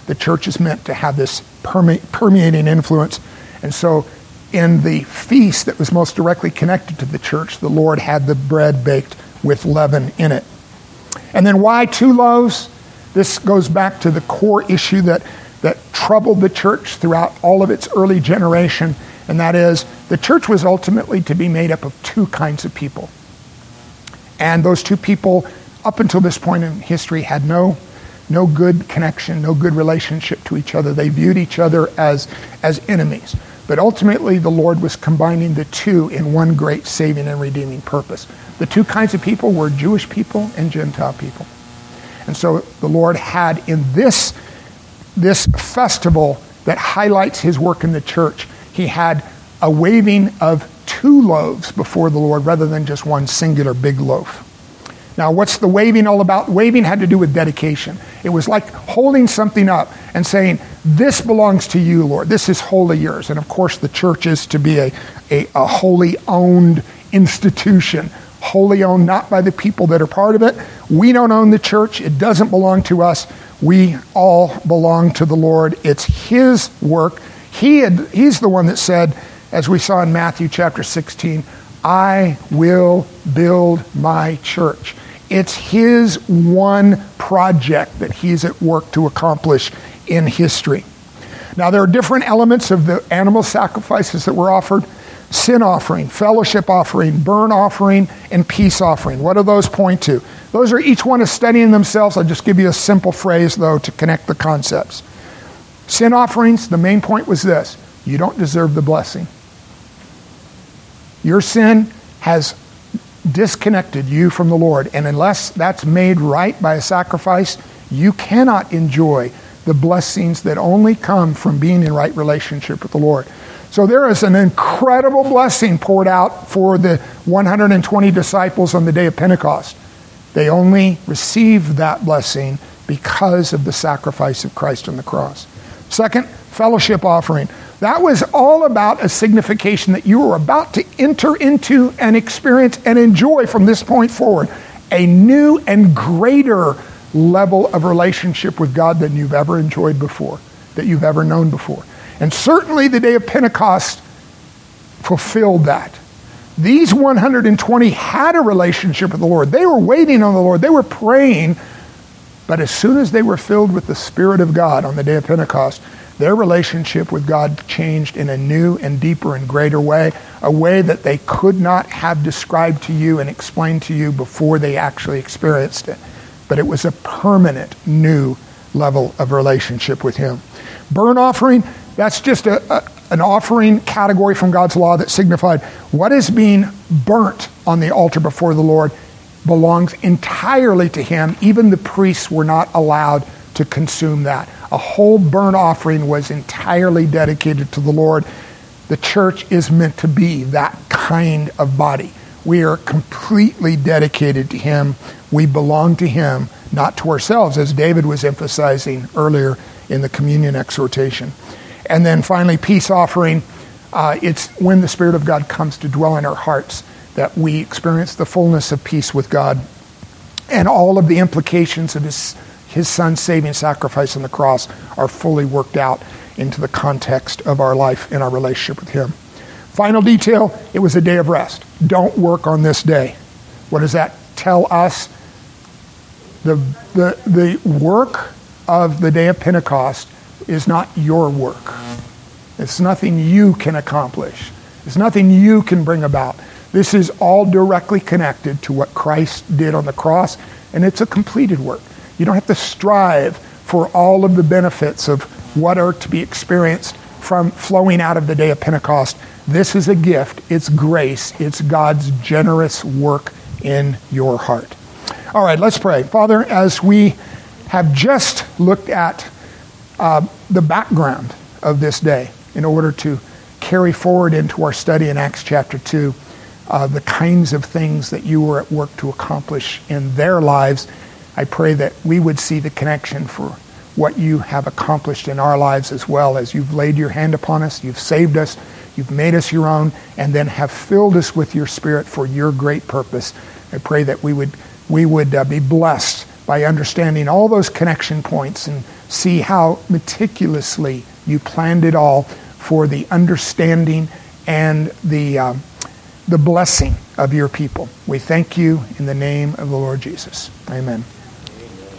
Speaker 1: the church is meant to have this perme- permeating influence. And so, in the feast that was most directly connected to the church, the Lord had the bread baked with leaven in it. And then, why two loaves? This goes back to the core issue that, that troubled the church throughout all of its early generation, and that is the church was ultimately to be made up of two kinds of people. And those two people, up until this point in history, had no no good connection, no good relationship to each other. They viewed each other as, as enemies. But ultimately, the Lord was combining the two in one great saving and redeeming purpose. The two kinds of people were Jewish people and Gentile people. And so the Lord had in this, this festival that highlights his work in the church, he had a waving of two loaves before the Lord rather than just one singular big loaf. Now, what's the waving all about? Waving had to do with dedication. It was like holding something up and saying, This belongs to you, Lord. This is wholly yours. And of course, the church is to be a, a, a wholly owned institution, wholly owned not by the people that are part of it. We don't own the church, it doesn't belong to us. We all belong to the Lord. It's His work. He had, he's the one that said, as we saw in Matthew chapter 16, I will build my church. It's his one project that he's at work to accomplish in history. Now, there are different elements of the animal sacrifices that were offered sin offering, fellowship offering, burn offering, and peace offering. What do those point to? Those are each one is studying themselves. I'll just give you a simple phrase, though, to connect the concepts. Sin offerings, the main point was this you don't deserve the blessing. Your sin has disconnected you from the Lord. And unless that's made right by a sacrifice, you cannot enjoy the blessings that only come from being in right relationship with the Lord. So there is an incredible blessing poured out for the 120 disciples on the day of Pentecost. They only received that blessing because of the sacrifice of Christ on the cross. Second, fellowship offering. That was all about a signification that you were about to enter into and experience and enjoy from this point forward a new and greater level of relationship with God than you've ever enjoyed before, that you've ever known before. And certainly the day of Pentecost fulfilled that. These 120 had a relationship with the Lord. They were waiting on the Lord. They were praying. But as soon as they were filled with the Spirit of God on the day of Pentecost, their relationship with God changed in a new and deeper and greater way, a way that they could not have described to you and explained to you before they actually experienced it. But it was a permanent new level of relationship with Him. Burnt offering, that's just a, a, an offering category from God's law that signified what is being burnt on the altar before the Lord belongs entirely to Him. Even the priests were not allowed to consume that. A whole burnt offering was entirely dedicated to the Lord. The church is meant to be that kind of body. We are completely dedicated to Him. We belong to Him, not to ourselves, as David was emphasizing earlier in the communion exhortation. And then finally, peace offering. Uh, it's when the Spirit of God comes to dwell in our hearts that we experience the fullness of peace with God and all of the implications of His his son's saving sacrifice on the cross are fully worked out into the context of our life and our relationship with him. Final detail it was a day of rest. Don't work on this day. What does that tell us? The, the, the work of the day of Pentecost is not your work. It's nothing you can accomplish. It's nothing you can bring about. This is all directly connected to what Christ did on the cross, and it's a completed work. You don't have to strive for all of the benefits of what are to be experienced from flowing out of the day of Pentecost. This is a gift, it's grace, it's God's generous work in your heart. All right, let's pray. Father, as we have just looked at uh, the background of this day in order to carry forward into our study in Acts chapter 2 uh, the kinds of things that you were at work to accomplish in their lives I pray that we would see the connection for what you have accomplished in our lives as well as you've laid your hand upon us, you've saved us, you've made us your own, and then have filled us with your spirit for your great purpose. I pray that we would, we would uh, be blessed by understanding all those connection points and see how meticulously you planned it all for the understanding and the, uh, the blessing of your people. We thank you in the name of the Lord Jesus. Amen.